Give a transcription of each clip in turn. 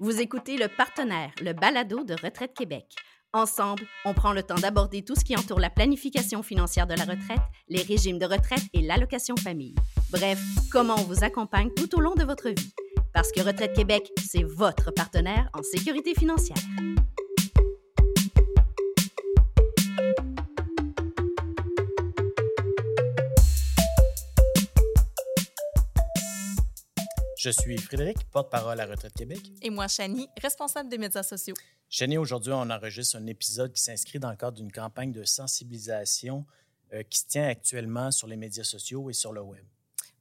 Vous écoutez le partenaire, le balado de Retraite Québec. Ensemble, on prend le temps d'aborder tout ce qui entoure la planification financière de la retraite, les régimes de retraite et l'allocation famille. Bref, comment on vous accompagne tout au long de votre vie. Parce que Retraite Québec, c'est votre partenaire en sécurité financière. Je suis Frédéric, porte-parole à Retraite Québec. Et moi, Chani, responsable des médias sociaux. Chani, aujourd'hui, on enregistre un épisode qui s'inscrit dans le cadre d'une campagne de sensibilisation euh, qui se tient actuellement sur les médias sociaux et sur le web.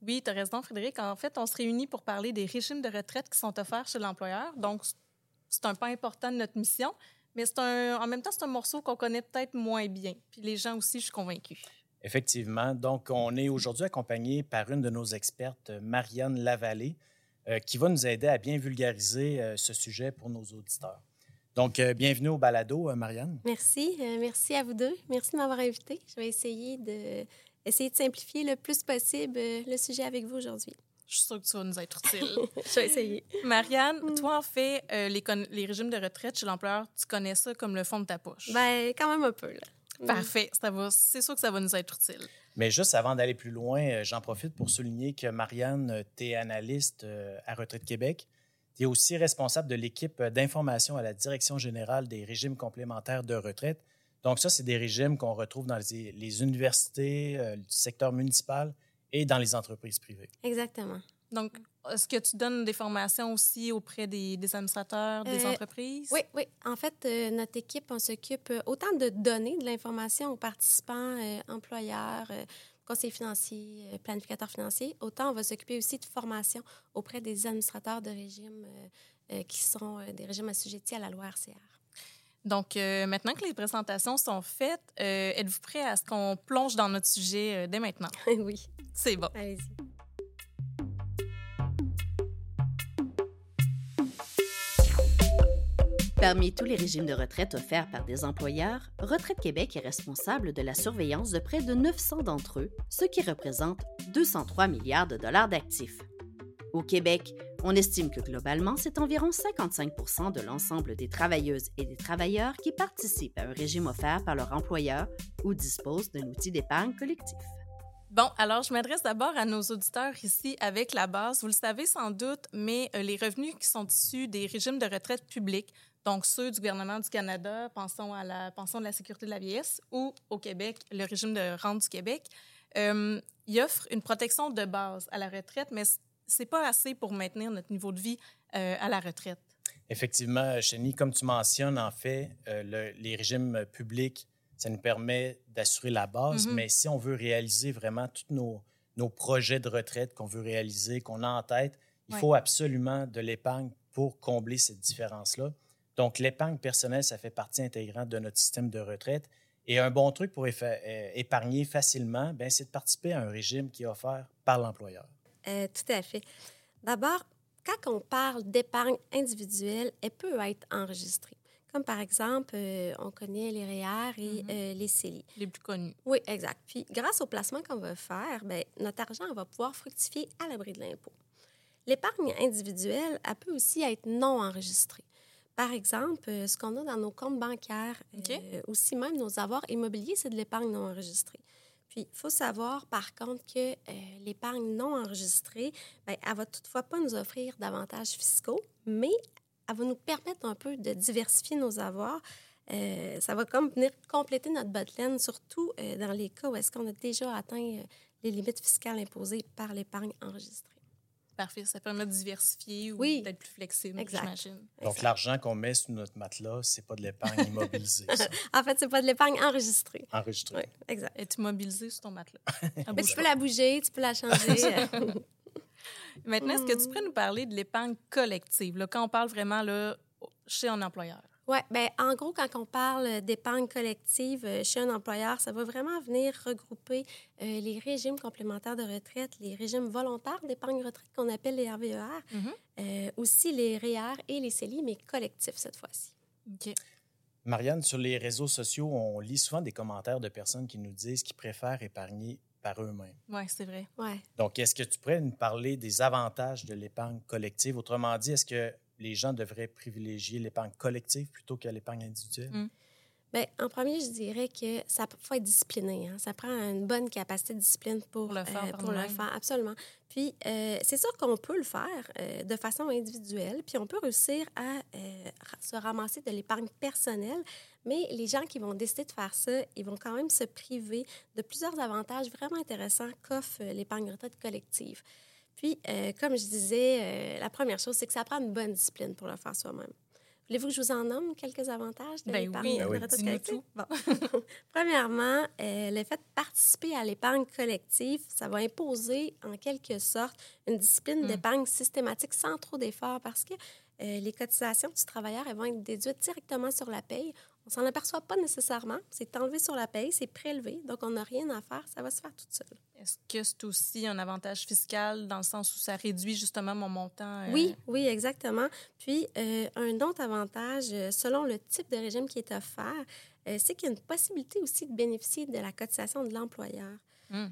Oui, tu as raison, Frédéric. En fait, on se réunit pour parler des régimes de retraite qui sont offerts chez l'employeur. Donc, c'est un pas important de notre mission, mais un, en même temps, c'est un morceau qu'on connaît peut-être moins bien. Puis les gens aussi, je suis convaincue. Effectivement. Donc, on est aujourd'hui accompagné par une de nos expertes, Marianne Lavallée, euh, qui va nous aider à bien vulgariser euh, ce sujet pour nos auditeurs. Donc, euh, bienvenue au balado, Marianne. Merci. merci à vous deux. Merci de m'avoir invité. Je vais essayer de, essayer de simplifier le plus possible le sujet avec vous aujourd'hui. Je suis sûre que ça va nous être utile. je vais essayer. Marianne, mm. toi, en fait, les, les, régimes de retraite chez l'employeur, tu connais ça comme le fond de ta poche? Bien, quand même un peu, là. Parfait. C'est sûr que ça va nous être utile. Mais juste avant d'aller plus loin, euh, j'en profite pour souligner que Marianne, euh, tu es analyste euh, à Retraite Québec. Tu es aussi responsable de l'équipe d'information à la Direction générale des régimes complémentaires de retraite. Donc, ça, c'est des régimes qu'on retrouve dans les, universités, le secteur municipal et dans les entreprises privées. Exactement. Donc, est-ce que tu donnes des formations aussi auprès des, administrateurs, des euh, entreprises? Oui, oui. En fait, euh, notre équipe, on s'occupe euh, autant de donner de l'information aux participants, employeurs, conseillers financiers, planificateurs financiers, autant on va s'occuper aussi de formation auprès des administrateurs de régimes qui sont des régimes assujettis à la loi RCR. Donc, maintenant que les présentations sont faites, êtes-vous prêts à ce qu'on plonge dans notre sujet dès maintenant? oui. C'est bon. Allez-y. Parmi tous les régimes de retraite offerts par des employeurs, Retraite Québec est responsable de la surveillance de près de 900 d'entre eux, ce qui représente 203 milliards de dollars d'actifs. Au Québec, on estime que globalement, c'est environ 55 de l'ensemble des travailleuses et des travailleurs qui participent à un régime offert par leur employeur ou disposent d'un outil d'épargne collectif. Bon, alors je m'adresse d'abord à nos auditeurs ici avec la base. Vous le savez sans doute, mais euh, les revenus qui sont issus des régimes de retraite publics donc ceux du gouvernement du Canada, pensons à la pension de la sécurité de la vieillesse, ou au Québec, le régime de rente du Québec, euh, il offre une protection de base à la retraite, mais c'est pas assez pour maintenir notre niveau de vie euh, à la retraite. Effectivement, Chénie, comme tu mentionnes, en fait, euh, les régimes publics, ça nous permet d'assurer la base, mm-hmm. mais si on veut réaliser vraiment tous nos, nos projets de retraite qu'on veut réaliser, qu'on a en tête, il faut absolument de l'épargne pour combler cette différence-là. Donc, l'épargne personnelle, ça fait partie intégrante de notre système de retraite. Et un bon truc pour euh, épargner facilement, ben, c'est de participer à un régime qui est offert par l'employeur. Euh, tout à fait. D'abord, quand on parle d'épargne individuelle, elle peut être enregistrée. Comme par exemple, euh, on connaît les REER et mm-hmm. les CELI. Les plus connus. Oui, exact. Puis, grâce au placement qu'on va faire, ben, notre argent va pouvoir fructifier à l'abri de l'impôt. L'épargne individuelle, elle peut aussi être non enregistrée. Par exemple, euh, ce qu'on a dans nos comptes bancaires, euh, aussi même nos avoirs immobiliers, c'est de l'épargne non enregistrée. Puis, il faut savoir, par contre, que euh, l'épargne non enregistrée, bien, elle va toutefois pas nous offrir d'avantages fiscaux, mais elle va nous permettre un peu de diversifier nos avoirs. ça va comme venir compléter notre bottelaine, surtout dans les cas où est-ce qu'on a déjà atteint les limites fiscales imposées par l'épargne enregistrée. Parfait. Ça permet de diversifier ou d'être plus flexible, j'imagine. Donc, l'argent qu'on met sous notre matelas, c'est pas de l'épargne immobilisée. en fait, c'est pas de l'épargne enregistrée. Enregistrée. Oui, exact. Est immobilisée sur ton matelas. Mais tu peux la bouger, tu peux la changer. Maintenant, est-ce que tu pourrais nous parler de l'épargne collective, là, quand on parle vraiment là, chez un employeur? Oui, bien, en gros, quand on parle d'épargne collective euh, chez un employeur, ça va vraiment venir regrouper euh, les régimes complémentaires de retraite, les régimes volontaires d'épargne retraite qu'on appelle les RVER, e mm-hmm. euh, aussi les REER et les CELI, mais collectifs cette fois-ci. OK. Marianne, sur les réseaux sociaux, on lit souvent des commentaires de personnes qui nous disent qu'ils préfèrent épargner par eux-mêmes. Oui, c'est vrai. Ouais. Donc, est-ce que tu pourrais nous parler des avantages de l'épargne collective? Autrement dit, est-ce que les gens devraient privilégier l'épargne collective plutôt que l'épargne individuelle? Mm. Bien, en premier, je dirais que ça faut être discipliné. Hein. Ça prend une bonne capacité de discipline pour, Pour le faire euh, pour le faire, absolument. Puis, euh, c'est sûr qu'on peut le faire euh, de façon individuelle, puis on peut réussir à se ramasser de l'épargne personnelle, mais les gens qui vont décider de faire ça, ils vont quand même se priver de plusieurs avantages vraiment intéressants qu'offre l'épargne retraite collective. Puis, comme je disais, la première chose, c'est que ça prend une bonne discipline pour le faire soi-même. Voulez-vous que je vous en nomme quelques avantages de Ben l'épargne oui, Ben oui. collective? tout. Bon. Premièrement, euh, le fait de participer à l'épargne collective, ça va imposer en quelque sorte une discipline Mm. d'épargne systématique sans trop d'efforts parce que euh, les cotisations du travailleur elles vont être déduites directement sur la paye. On s'en aperçoit pas nécessairement. C'est enlevé sur la paye, c'est prélevé, donc on n'a rien à faire, ça va se faire tout seul. Est-ce que c'est aussi un avantage fiscal dans le sens où ça réduit justement mon montant? euh, Oui, oui, exactement. Puis, euh, un autre avantage, euh, selon le type de régime qui est offert, euh, c'est qu'il y a une possibilité aussi de bénéficier de la cotisation de l'employeur. Hmm.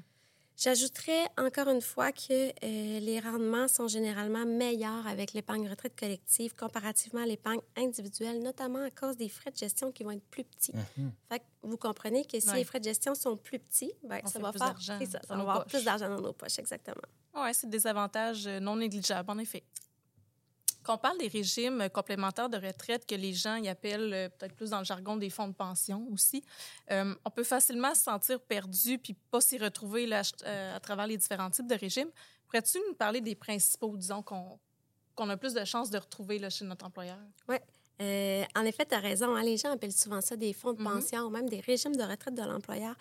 J'ajouterais encore une fois que euh, les rendements sont généralement meilleurs avec l'épargne retraite collective comparativement à l'épargne individuelle, notamment à cause des frais de gestion qui vont être plus petits. Mhm. Fait que vous comprenez que si Ouais. les frais de gestion sont plus petits, ben, ça va plus faire ça, ça va avoir poches. plus d'argent dans nos poches, exactement. Oui, c'est des avantages euh, non négligeables, en effet. Quand on parle des régimes complémentaires de retraite que les gens y appellent euh, peut-être plus dans le jargon des fonds de pension aussi, euh, on peut facilement se sentir perdu puis pas s'y retrouver là, euh, à travers les différents types de régimes. Pourrais-tu nous parler des principaux, disons, qu'on qu'on a plus de chances de retrouver là, chez notre employeur? Euh, en effet, tu as raison. hein, les gens appellent souvent ça des fonds de Mhm. pension ou même des régimes de retraite de l'employeur.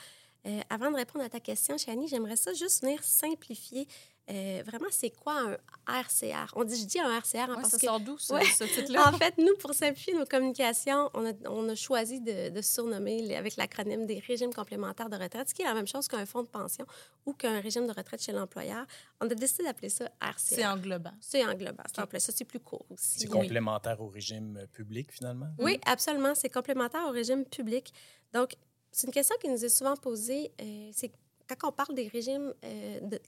Euh, avant de répondre à ta question, Chani, j'aimerais ça juste venir simplifier. Euh, vraiment, c'est quoi un RCR? On dit, je dis un RCR hein, Ouais, parce ça que, sort d'où, ce, Ouais. ce titre-là? en fait, nous, pour simplifier nos communications, on a, on a choisi de, de surnommer les- avec l'acronyme des régimes complémentaires de retraite, ce qui est la même chose qu'un fonds de pension ou qu'un régime de retraite chez l'employeur. On a décidé d'appeler ça C'est RCR. englobant. C'est englobant. C'est Ok. appelé ça, c'est plus court aussi. C'est Oui. complémentaire au régime euh, public, finalement? Oui, absolument. C'est complémentaire au régime public. Donc, c'est une question qui nous est souvent posée. euh, c'est quand on parle des régimes, euh, de-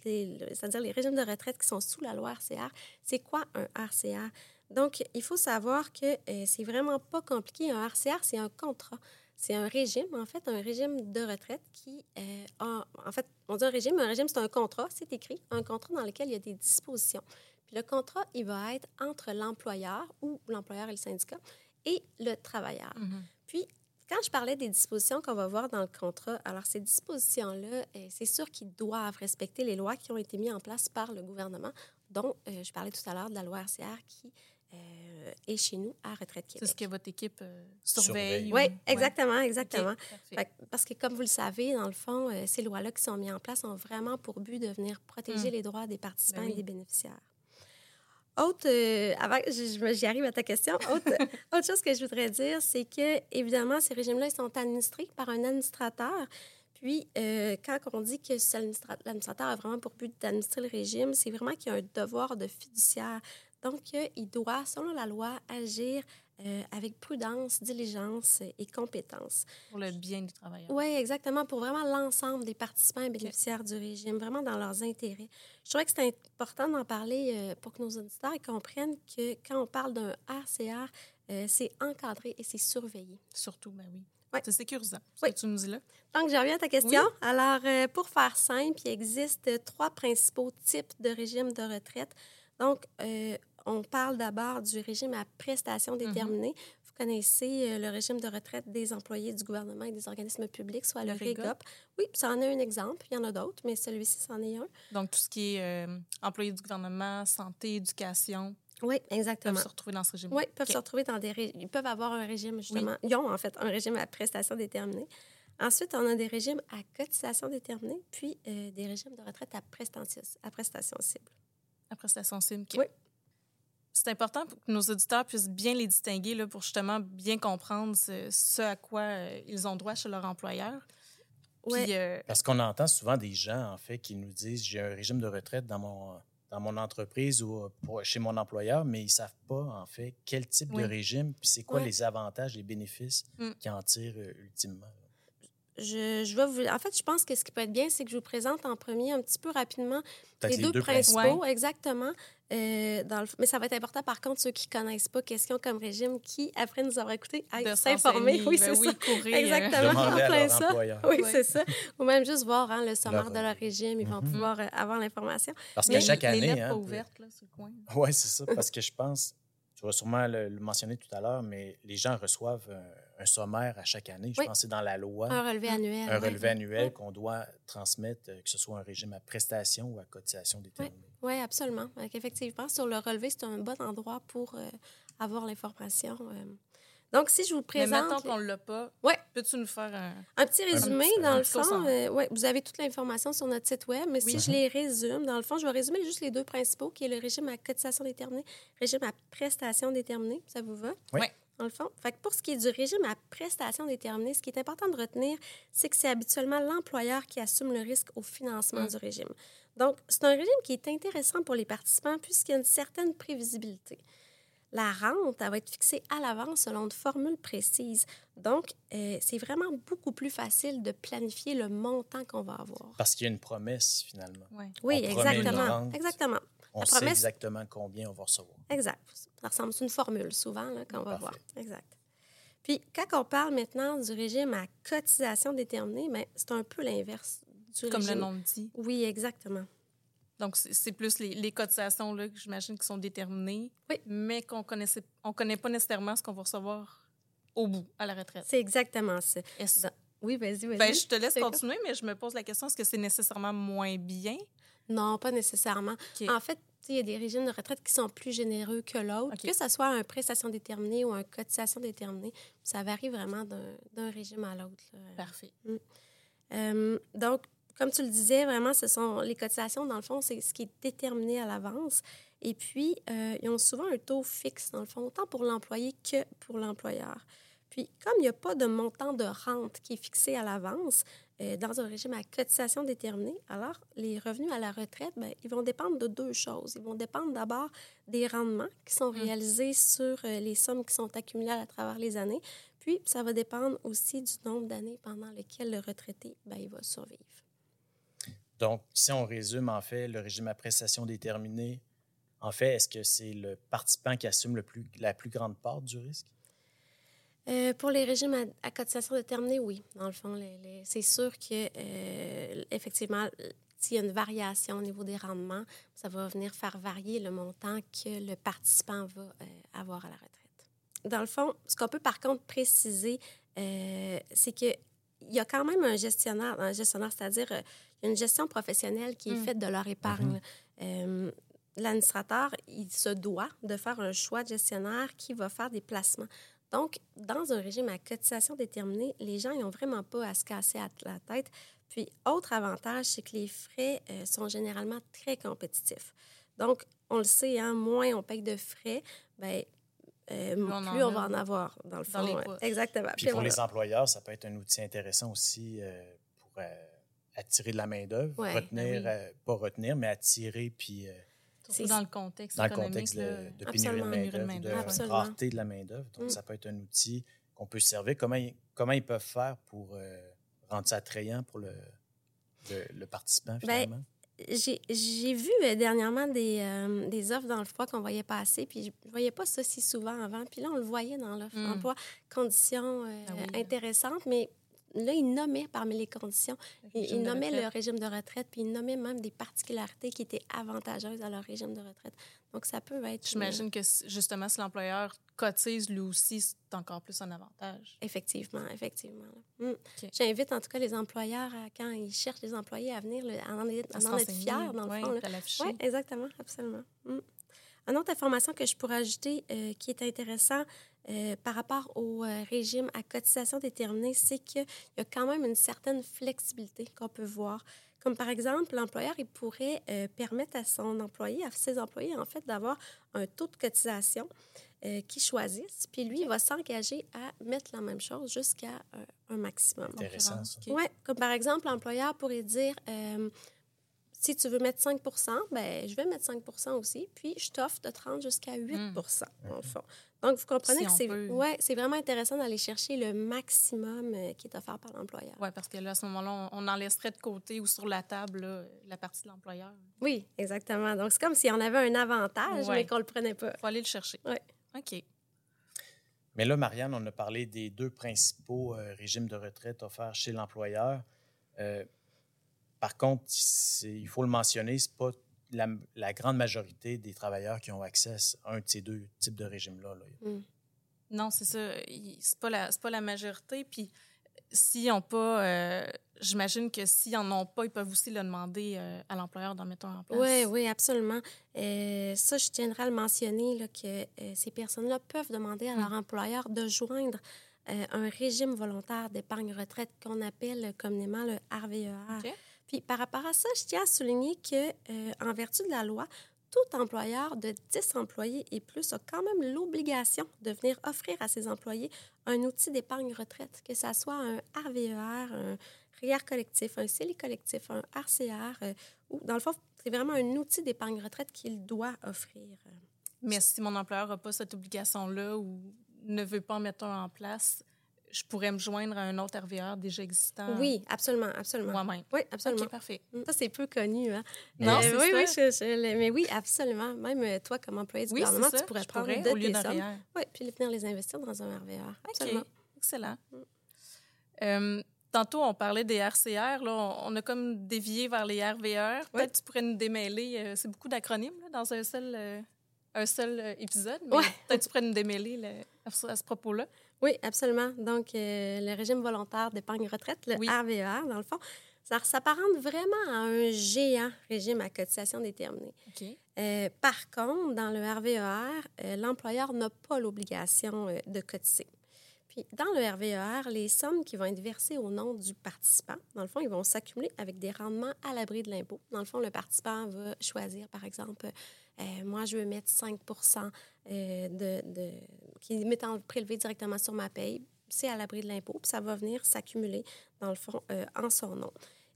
c'est-à-dire les régimes de retraite qui sont sous la loi RCR, c'est quoi un RCR? Donc, il faut savoir que euh, c'est vraiment pas compliqué. Un RCR, c'est un contrat. C'est un régime, en fait, un régime de retraite qui euh, a, en fait, on dit un régime, mais un régime, c'est un contrat, c'est écrit, un contrat dans lequel il y a des dispositions. Puis le contrat, il va être entre l'employeur ou l'employeur et le syndicat et le travailleur. Mhm. Puis, quand je parlais des dispositions qu'on va voir dans le contrat, alors ces dispositions-là, euh, c'est sûr qu'ils doivent respecter les lois qui ont été mises en place par le gouvernement, dont euh, je parlais tout à l'heure de la loi RCR qui euh, est chez nous à Retraite C'est Québec. ce que votre équipe euh, Surveille. surveille. Oui, ou- exactement, exactement. Fait parce que, comme vous le savez, dans le fond, euh, ces lois-là qui sont mises en place ont vraiment pour but de venir protéger Mm. les droits des participants Ben oui. et des bénéficiaires. Autre, euh, avant que j'y arrive à ta question, autre, autre chose que je voudrais dire, c'est que, évidemment, ces régimes-là, ils sont administrés par un administrateur. Puis, euh, quand on dit que l'administrateur a vraiment pour but d'administrer le régime, c'est vraiment qu'il y a un devoir de fiduciaire. Donc, euh, il doit, selon la loi, agir euh, avec prudence, diligence et compétence. Pour le bien du travailleur. Oui, exactement, pour vraiment l'ensemble des participants et bénéficiaires du régime, vraiment dans leurs intérêts. Je trouvais que c'était important d'en parler euh, pour que nos auditeurs comprennent que quand on parle d'un RCR, euh, c'est encadré et c'est surveillé. Surtout, ben oui. Ouais. C'est sécurisant, ce Oui. que tu nous dis là. Donc, je reviens à ta question. Alors, euh, pour faire simple, il existe trois principaux types de régimes de retraite. Donc, euh, on parle d'abord du régime à prestations déterminées. Vous connaissez euh, le régime de retraite des employés du gouvernement et des organismes publics, soit le, Le REGOP. REGOP. Oui, ça en est un exemple. Il y en a d'autres, mais celui-ci, c'en est un. Donc, tout ce qui est euh, employé du gouvernement, santé, éducation, Oui, peuvent exactement. se retrouver dans ce régime. Oui, ils peuvent se retrouver dans des... ré- Ils peuvent avoir un régime, justement... Ils ont, en fait, un régime à prestations déterminées. Ensuite, on a des régimes à cotisation déterminée, puis euh, des régimes de retraite à prestations, à prestations cibles. La prestation cible. OK. Oui. C'est important pour que nos auditeurs puissent bien les distinguer là, pour justement bien comprendre ce, ce à quoi euh, ils ont droit chez leur employeur. Puis, Ouais. euh, Parce qu'on entend souvent des gens, en fait, qui nous disent j'ai un régime de retraite dans mon, dans mon entreprise ou euh, pour- chez mon employeur, mais ils ne savent pas, en fait, quel type Oui. de régime, puis c'est quoi Ouais. les avantages, les bénéfices Mm. qu'ils en tirent euh, ultimement. Je, je vais vous... En fait, je pense que ce qui peut être bien, c'est que je vous présente en premier un petit peu rapidement les, les deux, deux principaux, exactement. Euh, dans le... Mais ça va être important, par contre, ceux qui ne connaissent pas Question comme régime, qui, après nous avoir écouté, aillent De s'informer. Oui, ben c'est oui, ça. courir, euh, Exactement, en plein leur ça. employeur. Oui, Ouais. c'est ça. Ou même juste voir hein, le sommaire Leur- de leur régime, ils vont Mhm. pouvoir euh, avoir l'information. Parce qu'à chaque les année... lettres hein, pas ouvertes, là, sur le coin. Oui, c'est ça. Parce que je pense, tu vas sûrement le, le mentionner tout à l'heure, mais les gens reçoivent un sommaire à chaque année. Je Oui. pense que c'est dans la loi, Un relevé annuel. un relevé annuel Oui. qu'on doit transmettre, euh, que ce soit un régime à prestation ou à cotisation déterminée. Oui, absolument. Donc, effectivement, sur le relevé, c'est un bon endroit pour euh, avoir l'information. euh. Donc, si je vous Mais présente maintenant qu'on ne l'a pas, Ouais. peux-tu nous faire un... un petit résumé, petit- dans un le fond, euh, ouais, vous avez toute l'information sur notre site web, mais si je les résume, dans le fond, je vais résumer juste les deux principaux, qui est le régime à cotisation déterminée, régime à prestation déterminée. Ça vous va? Oui. Dans le fond. Fait que pour ce qui est du régime à prestation déterminée, ce qui est important de retenir, c'est que c'est habituellement l'employeur qui assume le risque au financement du régime. Donc, c'est un régime qui est intéressant pour les participants puisqu'il y a une certaine prévisibilité. La rente, elle va être fixée à l'avance selon une formule précise. Donc, euh, c'est vraiment beaucoup plus facile de planifier le montant qu'on va avoir. Parce qu'il y a une promesse, finalement. Oui, On promet une exactement. rente. Exactement. On La sait promesse- exactement combien on va recevoir. Exact. Ça ressemble à une formule, souvent, qu'on va Parfait. voir. Exact. Puis, quand on parle maintenant du régime à cotisation déterminée, ben, c'est un peu l'inverse du Comme le régime. nom le dit. Oui, exactement. Donc, c'est c'est plus les, les cotisations, là, que j'imagine, qui sont déterminées, Oui. mais qu'on connaissait, on connaît pas nécessairement ce qu'on va recevoir au bout, à la retraite. C'est exactement ça. Est-ce- Oui, vas-y, vas-y. Ben, je te laisse C'est quoi? continuer, mais je me pose la question, est-ce que c'est nécessairement moins bien? Non, pas nécessairement. En fait, il y a des régimes de retraite qui sont plus généreux que l'autre, que ce soit un prestation déterminée ou un cotisation déterminée. Ça varie vraiment d'un régime à l'autre. Parfait. Euh, donc, comme tu le disais, vraiment, ce sont les cotisations, dans le fond, c'est ce qui est déterminé à l'avance. Et puis, euh, ils ont souvent un taux fixe, dans le fond, autant pour l'employé que pour l'employeur. Puis, comme il n'y a pas de montant de rente qui est fixé à l'avance euh, dans un régime à cotisation déterminée, alors les revenus à la retraite, ben, ils vont dépendre de deux choses. Ils vont dépendre d'abord des rendements qui sont Mm. réalisés sur euh, les sommes qui sont accumulées à travers les années. Puis, ça va dépendre aussi du nombre d'années pendant lesquelles le retraité ben, il va survivre. Donc, si on résume, en fait, le régime à prestation déterminée, en fait, est-ce que c'est le participant qui assume le plus, la plus grande part du risque? Euh, pour les régimes à, à cotisation déterminée, oui. Dans le fond, les- les- c'est sûr que, euh, effectivement, s'il y a une variation au niveau des rendements, ça va venir faire varier le montant que le participant va euh, avoir à la retraite. Dans le fond, ce qu'on peut par contre préciser, euh, c'est que il y a quand même un gestionnaire, un gestionnaire, c'est-à-dire une gestion professionnelle qui est Mm. faite de leur épargne. Euh, L'administrateur, il se doit de faire un choix de gestionnaire qui va faire des placements. Donc, dans un régime à cotisation déterminée, les gens n'ont vraiment pas à se casser à la tête. Puis, autre avantage, c'est que les frais euh, sont généralement très compétitifs. Donc, on le sait, hein, moins on paye de frais, ben, euh, plus on va en avoir, dans le fond. dans les. Exactement. Puis Puis pour voilà. les employeurs, ça peut être un outil intéressant aussi euh, pour euh, attirer de la main-d'œuvre, Ouais, retenir, ben euh, pas retenir, mais attirer, puis euh, Surtout C'est- dans le contexte dans le économique. contexte de, de pénurie de Absolument. Pénurie de main-d'œuvre, de rareté de la main-d'œuvre. Donc, Mm. ça peut être un outil qu'on peut se servir. Comment, ils- comment ils peuvent faire pour euh, rendre ça attrayant pour le, le, le participant, Ben, finalement? J'ai j'ai vu euh, dernièrement des, euh, des offres d'emploi qu'on voyait passer, puis je ne voyais pas ça si souvent avant. Puis là, on le voyait dans l'offre Mm. d'emploi, conditions euh, Ah oui. intéressantes, mais là, ils nommaient parmi les conditions, de nommaient retraite. le régime de retraite, puis ils nommaient même des particularités qui étaient avantageuses à leur régime de retraite. Donc, ça peut être... J'imagine que justement, si l'employeur cotise, lui aussi, c'est encore plus un avantage. Effectivement, effectivement. Mm. J'invite en tout cas les employeurs, à, quand ils cherchent des employés à venir, à en, être- à À en être s'enseigner, fiers, dans le ouais, fond. Oui, exactement, absolument. Mm. Une autre information que je pourrais ajouter euh, qui est intéressant euh, par rapport au euh, régime à cotisation déterminée, c'est qu'il y a quand même une certaine flexibilité qu'on peut voir. Comme par exemple, l'employeur, il pourrait euh, permettre à son employé, à ses employés, en fait, d'avoir un taux de cotisation euh, qu'ils choisissent. Puis lui, il va s'engager à mettre la même chose jusqu'à euh, un maximum. Intéressant, ça. Oui, comme par exemple, l'employeur pourrait dire euh, si tu veux mettre 5% ben, je vais mettre 5% aussi, puis je t'offre de 30 jusqu'à 8 Hmm. dans le fond. Donc, vous comprenez Si que c'est peut. ouais, c'est vraiment intéressant d'aller chercher le maximum euh, qui est offert par l'employeur. Oui, parce que là, à ce moment-là, on, on en laisserait de côté ou sur la table là, la partie de l'employeur. Oui, exactement. Donc, c'est comme si on avait un avantage, Ouais. mais qu'on ne le prenait pas. Il faut aller le chercher. Ouais. OK. Mais là, Marianne, on a parlé des deux principaux euh, régimes de retraite offerts chez l'employeur. Euh, par contre, c'est- il faut le mentionner, ce n'est pas la, la grande majorité des travailleurs qui ont accès à un de ces deux types de régimes-là. là. Non, c'est ça. C'est pas la, c'est pas la majorité. Puis s'ils n'ont pas, euh, j'imagine que s'ils n'en ont pas, ils peuvent aussi le demander euh, à l'employeur d'en mettre un en place. Oui, oui, absolument. Euh, ça, je tiendrai à le mentionner là, que euh, ces personnes-là peuvent demander à leur employeur de joindre euh, un régime volontaire d'épargne retraite qu'on appelle communément le RVER. OK. Puis par rapport à ça, je tiens à souligner que euh, en vertu de la loi, tout employeur de 10 employés et plus a quand même l'obligation de venir offrir à ses employés un outil d'épargne retraite, que ce soit un RVER, un REER collectif, un CELI collectif, un RCR, euh, ou dans le fond, c'est vraiment un outil d'épargne retraite qu'il doit offrir. Mais si mon employeur n'a pas cette obligation-là ou ne veut pas en mettre un en place, je pourrais me joindre à un autre RVR déjà existant. Oui, absolument, absolument. Moi-même. Oui, absolument. OK, parfait. Mm. Ça, c'est peu connu. Hein? Non, Euh, c'est oui, ça. oui, je- je l'ai- mais oui, absolument. Même euh, toi, comme employé du Oui, gouvernement, tu pourrais Je prendre pourrais, de au lieu tes sommes. Oui, puis venir les investir dans un RVR. Absolument. OK, excellent. Mm. Euh, tantôt, on parlait des RCR. Là, on, a comme dévié vers les RVR. Peut-être que tu pourrais nous démêler. c'est beaucoup d'acronymes là, dans un seul, un seul épisode. Mais Ouais. peut-être que tu pourrais nous démêler à ce propos-là. Oui, absolument. Donc, euh, le régime volontaire d'épargne retraite, le Oui. RVER, dans le fond, ça s'apparente vraiment à un géant régime à cotisation déterminée. Euh, par contre, dans le RVER, euh, l'employeur n'a pas l'obligation de cotiser. Puis, dans le RVER, les sommes qui vont être versées au nom du participant, dans le fond, ils vont s'accumuler avec des rendements à l'abri de l'impôt. Dans le fond, le participant va choisir, par exemple, moi, je veux mettre 5 euh, de, de, qui m'étant prélevé directement sur ma paye. C'est à l'abri de l'impôt, puis ça va venir s'accumuler, dans le fond, euh, en son nom.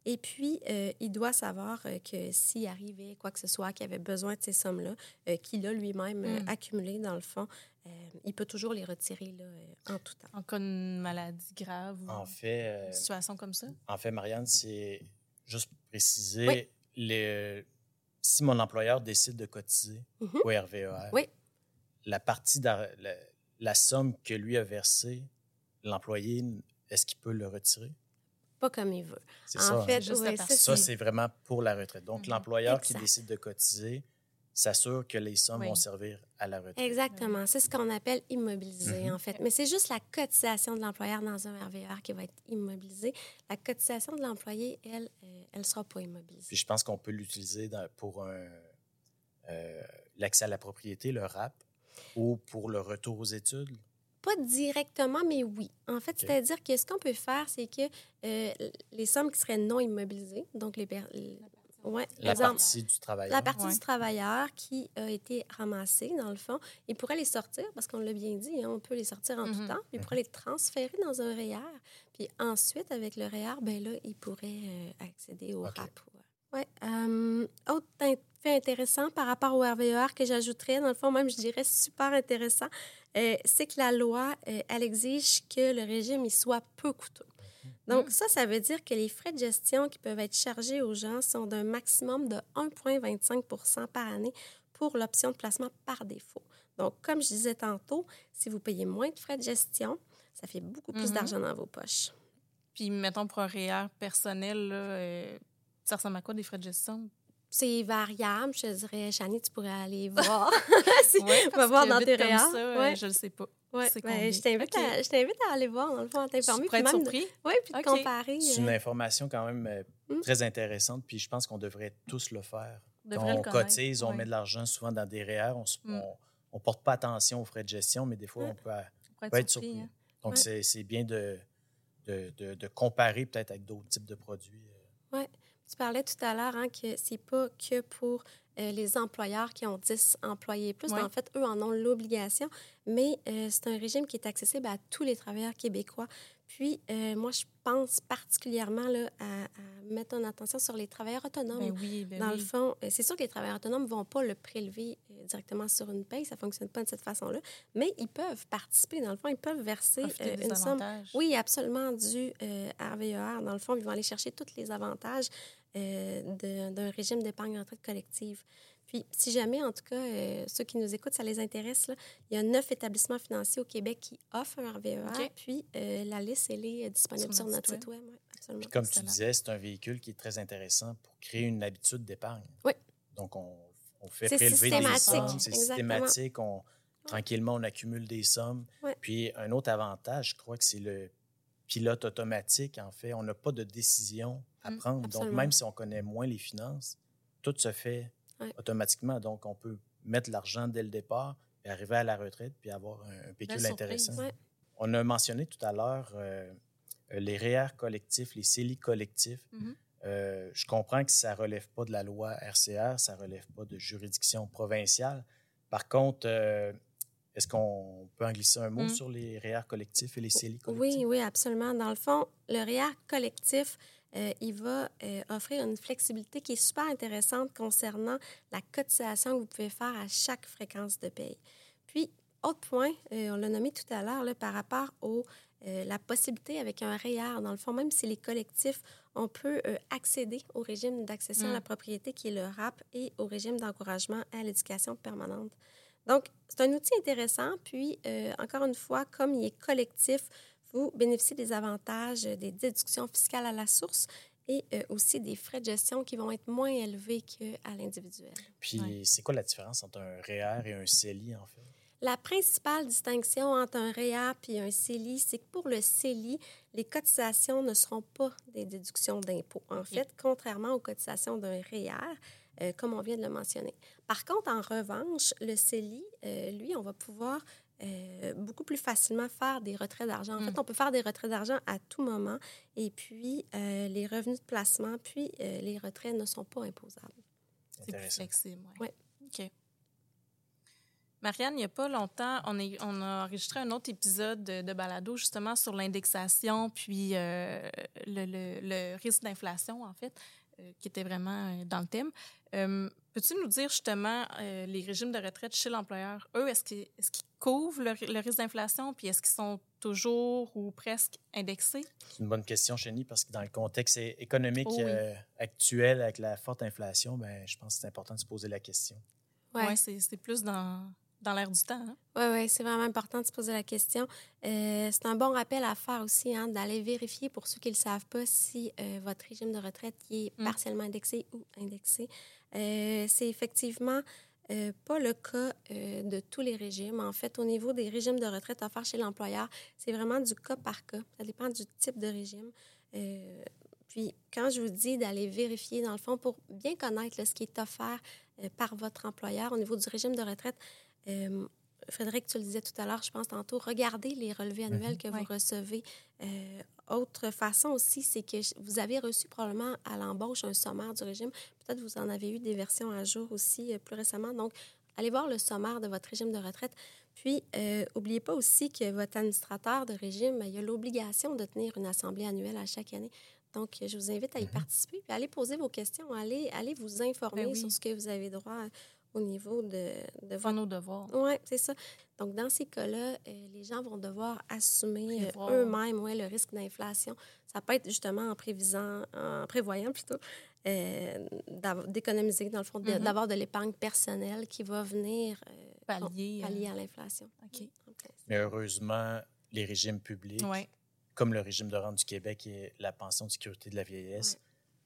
Et puis, euh, il doit savoir euh, que s'il arrivait quoi que ce soit, qu'il avait besoin de ces sommes-là, euh, qu'il a lui-même euh, Mm. accumulé, dans le fond, euh, il peut toujours les retirer là, euh, en tout temps. En cas de maladie grave ou En fait, euh, situation comme ça? en fait, Marianne, c'est juste pour préciser, Oui. le- si mon employeur décide de cotiser Mhm. au RVER, Oui. la partie d'ar- la, la somme que lui a versée, l'employé, est-ce qu'il peut le retirer? Pas comme il veut. C'est En ça. hein? fait, ça, partie. Ça, c'est- vraiment pour la retraite. Donc, Mhm. l'employeur qui décide de cotiser s'assure que les sommes Oui. vont servir à la retraite. Exactement. C'est ce qu'on appelle immobilisé, Mhm. en fait. Mais c'est juste la cotisation de l'employeur dans un RVR qui va être immobilisée. La cotisation de l'employé, elle, euh, elle ne sera pas immobilisée. Puis je pense qu'on peut l'utiliser pour euh, l'accès à la propriété, le RAP, ou pour le retour aux études? Pas directement, mais oui. En fait, c'est-à-dire que ce qu'on peut faire, c'est que euh, les sommes qui seraient non immobilisées, donc les... per- les- ouais, La exemple, partie du travailleur. La partie Ouais. du travailleur qui a été ramassée, dans le fond, il pourrait les sortir, parce qu'on l'a bien dit, hein, on peut les sortir en tout Mhm. temps. Il pourrait les transférer dans un REER. Puis ensuite, avec le REER, ben là, il pourrait euh, accéder au OK. RAP. Ouais. Euh, autre in- fait intéressant par rapport au RVER que j'ajouterais, dans le fond, même, je dirais super intéressant, euh, c'est que la loi, euh, elle exige que le régime il soit peu coûteux. Donc, ça, ça veut dire que les frais de gestion qui peuvent être chargés aux gens sont d'un maximum de 1,25% par année pour l'option de placement par défaut. Donc, comme je disais tantôt, si vous payez moins de frais de gestion, ça fait beaucoup plus Mhm. d'argent dans vos poches. Puis, mettons, pour un REER personnel, là, euh, ça ressemble à quoi des frais de gestion? C'est variable, je dirais. Chani, tu pourrais aller voir. Si- Ouais, va voir dans tes REER. ça, euh, je le sais pas. Ouais, ben, je t'invite OK. à, je t'invite à aller voir, dans le fond, à t'informer. Puis être même de- surpris. Oui, puis de comparer. C'est euh, une information quand même euh, Mm. très intéressante, puis je pense qu'on devrait tous le faire. On on le cotise, on Ouais. met de l'argent souvent dans des REER, on Mm. ne porte pas attention aux frais de gestion, mais des fois, Ouais. on peut, On pourrait peut être surpris. hein. Donc, Ouais. c'est- c'est bien de, de, de- de comparer peut-être avec d'autres types de produits. euh. Tu parlais tout à l'heure hein, que c'est pas que pour euh, les employeurs qui ont 10 employés et plus. Ouais. En fait, eux en ont l'obligation, mais euh, c'est un régime qui est accessible à tous les travailleurs québécois. Puis, euh, moi, je pense particulièrement là, à, mettre en attention sur les travailleurs autonomes. Ben oui, ben Dans le fond, euh, c'est sûr que les travailleurs autonomes ne vont pas le prélever euh, directement sur une paye, ça ne fonctionne pas de cette façon-là, mais ils peuvent participer. Dans le fond, ils peuvent verser une somme. Oui, absolument, du RVER. E dans le fond, ils vont aller chercher tous les avantages d'un régime d'épargne retraite collective. Puis, si jamais, en tout cas, euh, ceux qui nous écoutent, ça les intéresse, là, il y a neuf établissements financiers au Québec qui offrent un RVER. Puis, euh, la liste, elle est disponible sur, notre site web. Puis, comme tu disais, c'est un véhicule qui est très intéressant pour créer une habitude d'épargne. Oui. Donc, on, on fait prélever des sommes. C'est systématique. On, tranquillement, on accumule des sommes. Puis, un autre avantage, je crois que c'est le pilote automatique, en fait. On n'a pas de décision mmh. Donc, même si on connaît moins les finances, tout se fait automatiquement. Donc, on peut mettre l'argent dès le départ et arriver à la retraite puis avoir un, pécule intéressant. On a mentionné tout à l'heure euh, les REER collectifs, les CELI collectifs. Mm-hmm. Euh, je comprends que ça ne relève pas de la loi RCR, ça ne relève pas de juridiction provinciale. Par contre, euh, est-ce qu'on peut en glisser un mot mm. sur les REER collectifs et les CELI collectifs? Oui, oui, absolument. Dans le fond, le REER collectif, euh, il va euh, offrir une flexibilité qui est super intéressante concernant la cotisation que vous pouvez faire à chaque fréquence de paye. Puis, autre point, euh, on l'a nommé tout à l'heure, par rapport à la possibilité avec un REER, dans le fond, même si les collectifs, on peut accéder au régime d'accession à la mm. propriété qui est le RAP et au régime d'encouragement à l'éducation permanente. Donc, c'est un outil intéressant. Puis, encore une fois, comme il est collectif, vous bénéficiez des avantages des déductions fiscales à la source et euh, aussi des frais de gestion qui vont être moins élevés qu'à l'individuel. Puis, c'est quoi la différence entre un REER et un CELI, en fait? La principale distinction entre un REER et un CELI, c'est que pour le CELI, les cotisations ne seront pas des déductions d'impôts. En fait, contrairement aux cotisations d'un REER, euh, comme on vient de le mentionner. Par contre, en revanche, le CELI, euh, lui, on va pouvoir euh, beaucoup plus facilement faire des retraits d'argent. En fait, mm. on peut faire des retraits d'argent à tout moment et puis euh, les revenus de placement, puis euh, les retraits ne sont pas imposables. C'est plus flexible, oui. OK. Marianne, il n'y a pas longtemps, on, est, on a enregistré un autre épisode de, balado justement sur l'indexation puis le, le, risque d'inflation, en fait, qui était vraiment dans le thème. Peux-tu nous dire justement euh, les régimes de retraite chez l'employeur, eux, est-ce qu'ils couvrent le, risque d'inflation, puis est-ce qu'ils sont toujours ou presque indexés? C'est une bonne question, Chénie, parce que dans le contexte économique euh, actuel, avec la forte inflation, ben, je pense que c'est important de se poser la question. Oui, ouais, c'est plus dans, dans l'air du temps. Oui, hein? oui, c'est vraiment important de se poser la question. Euh, c'est un bon rappel à faire aussi, hein, d'aller vérifier pour ceux qui ne le savent pas si votre régime de retraite est mmh. partiellement indexé ou indexé. Euh, c'est effectivement euh, pas le cas euh, de tous les régimes. En fait, au niveau des régimes de retraite offerts chez l'employeur, c'est vraiment du cas par cas. Ça dépend du type de régime. puis, quand je vous dis d'aller vérifier, dans le fond, pour bien connaître ce qui est offert par votre employeur au niveau du régime de retraite, Frédéric, tu le disais tout à l'heure, je pense tantôt, regardez les relevés annuels mhm. que vous recevez. Euh, autre façon aussi, c'est que vous avez reçu probablement à l'embauche un sommaire du régime. Peut-être vous en avez eu des versions à jour aussi euh, plus récemment. Donc, allez voir le sommaire de votre régime de retraite. Puis, n'oubliez euh, pas aussi que votre administrateur de régime, il a l'obligation de tenir une assemblée annuelle à chaque année. Donc, je vous invite à y mhm. participer, puis allez poser vos questions, allez, allez vous informer ben sur ce que vous avez droit au niveau de, de nos devoirs. Oui, c'est ça. Donc, dans ces cas-là, euh, les gens vont devoir assumer euh, eux-mêmes ouais, le risque d'inflation. Ça peut être justement en prévisant, en prévoyant plutôt, euh, d'économiser, dans le fond, mm-hmm. d'avoir de, l'épargne personnelle qui va venir pallier, pallier à l'inflation. OK. Mais heureusement, les régimes publics, comme le régime de rente du Québec et la pension de sécurité de la vieillesse,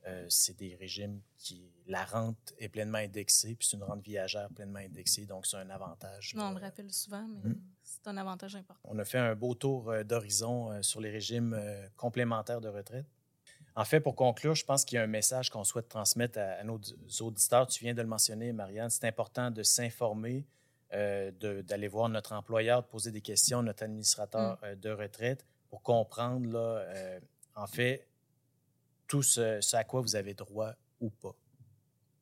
euh, c'est des régimes qui la rente est pleinement indexée, puis c'est une rente viagère pleinement indexée, donc c'est un avantage. Non, on le rappelle souvent, mais hmm. c'est un avantage important. On a fait un beau tour euh, d'horizon euh, sur les régimes complémentaires de retraite. En fait, pour conclure, je pense qu'il y a un message qu'on souhaite transmettre à, nos auditeurs. Tu viens de le mentionner, Marianne. C'est important de s'informer, d'aller voir notre employeur, de poser des questions, notre administrateur hmm. de retraite, pour comprendre, là, en fait, tout ce, à quoi vous avez droit ou pas.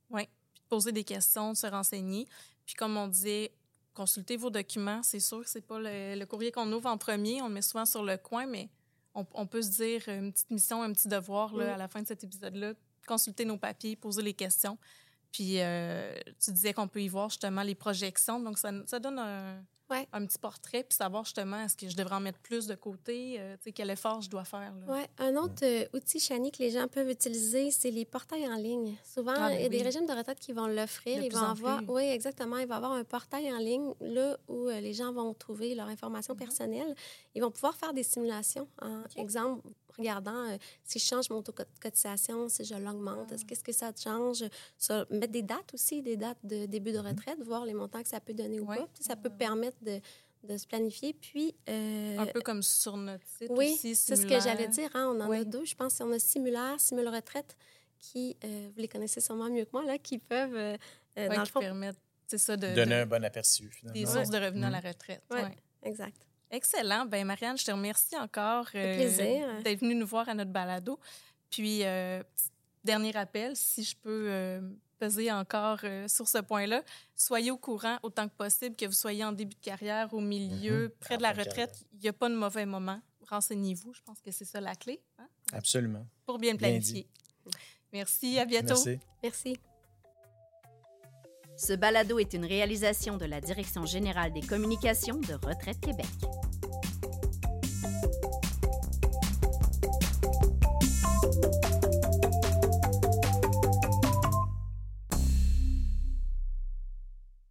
Oui, poser des questions, se renseigner. Puis comme on disait, consulter vos documents. C'est sûr que ce n'est pas le, courrier qu'on ouvre en premier. On le met souvent sur le coin, mais on, peut se dire une petite mission, un petit devoir là, à la fin de cet épisode-là, consulter nos papiers, poser les questions. Puis euh, tu disais qu'on peut y voir justement les projections. Donc, ça, ça donne un, un petit portrait, puis savoir justement est-ce que je devrais en mettre plus de côté, euh, tu sais, quel effort je dois faire. Oui, un autre euh, outil, Chani, que les gens peuvent utiliser, c'est les portails en ligne. Souvent, ah, ben il y a des régimes de retraite qui vont l'offrir. Ils vont avoir, oui, exactement. Il va y avoir un portail en ligne là où les gens vont trouver leur information mm-hmm. personnelle. Ils vont pouvoir faire des simulations. En exemple, regardant euh, si je change mon taux de cotisation, si je l'augmente, ah. qu'est-ce que ça change? Ça, mettre des dates aussi, des dates de début de retraite, voir les montants que ça peut donner ou pas. Ça peut permettre de, de se planifier. Puis, euh, Un peu comme sur notre site oui, c'est ce que j'allais dire. Hein, on en a deux. Je pense qu'on a Simulaire, Simule Retraite, qui, euh, vous les connaissez sûrement mieux que moi, là, qui peuvent, dans le fond... permettre, ça, de... Donner un bon aperçu, finalement. Des sources de revenus à la retraite. Oui, exact. Excellent. Ben Marianne, je te remercie encore euh, d'être venue nous voir à notre balado. Puis, euh, dernier appel, si je peux euh, peser encore sur ce point-là, soyez au courant autant que possible, que vous soyez en début de carrière, au milieu, mm-hmm. près de la retraite. Il n'y a pas de mauvais moment. Renseignez-vous. Je pense que c'est ça la clé. Hein? Absolument. Pour bien planifier. Merci. À bientôt. Merci. Merci. Ce balado est une réalisation de la Direction générale des communications de Retraite Québec.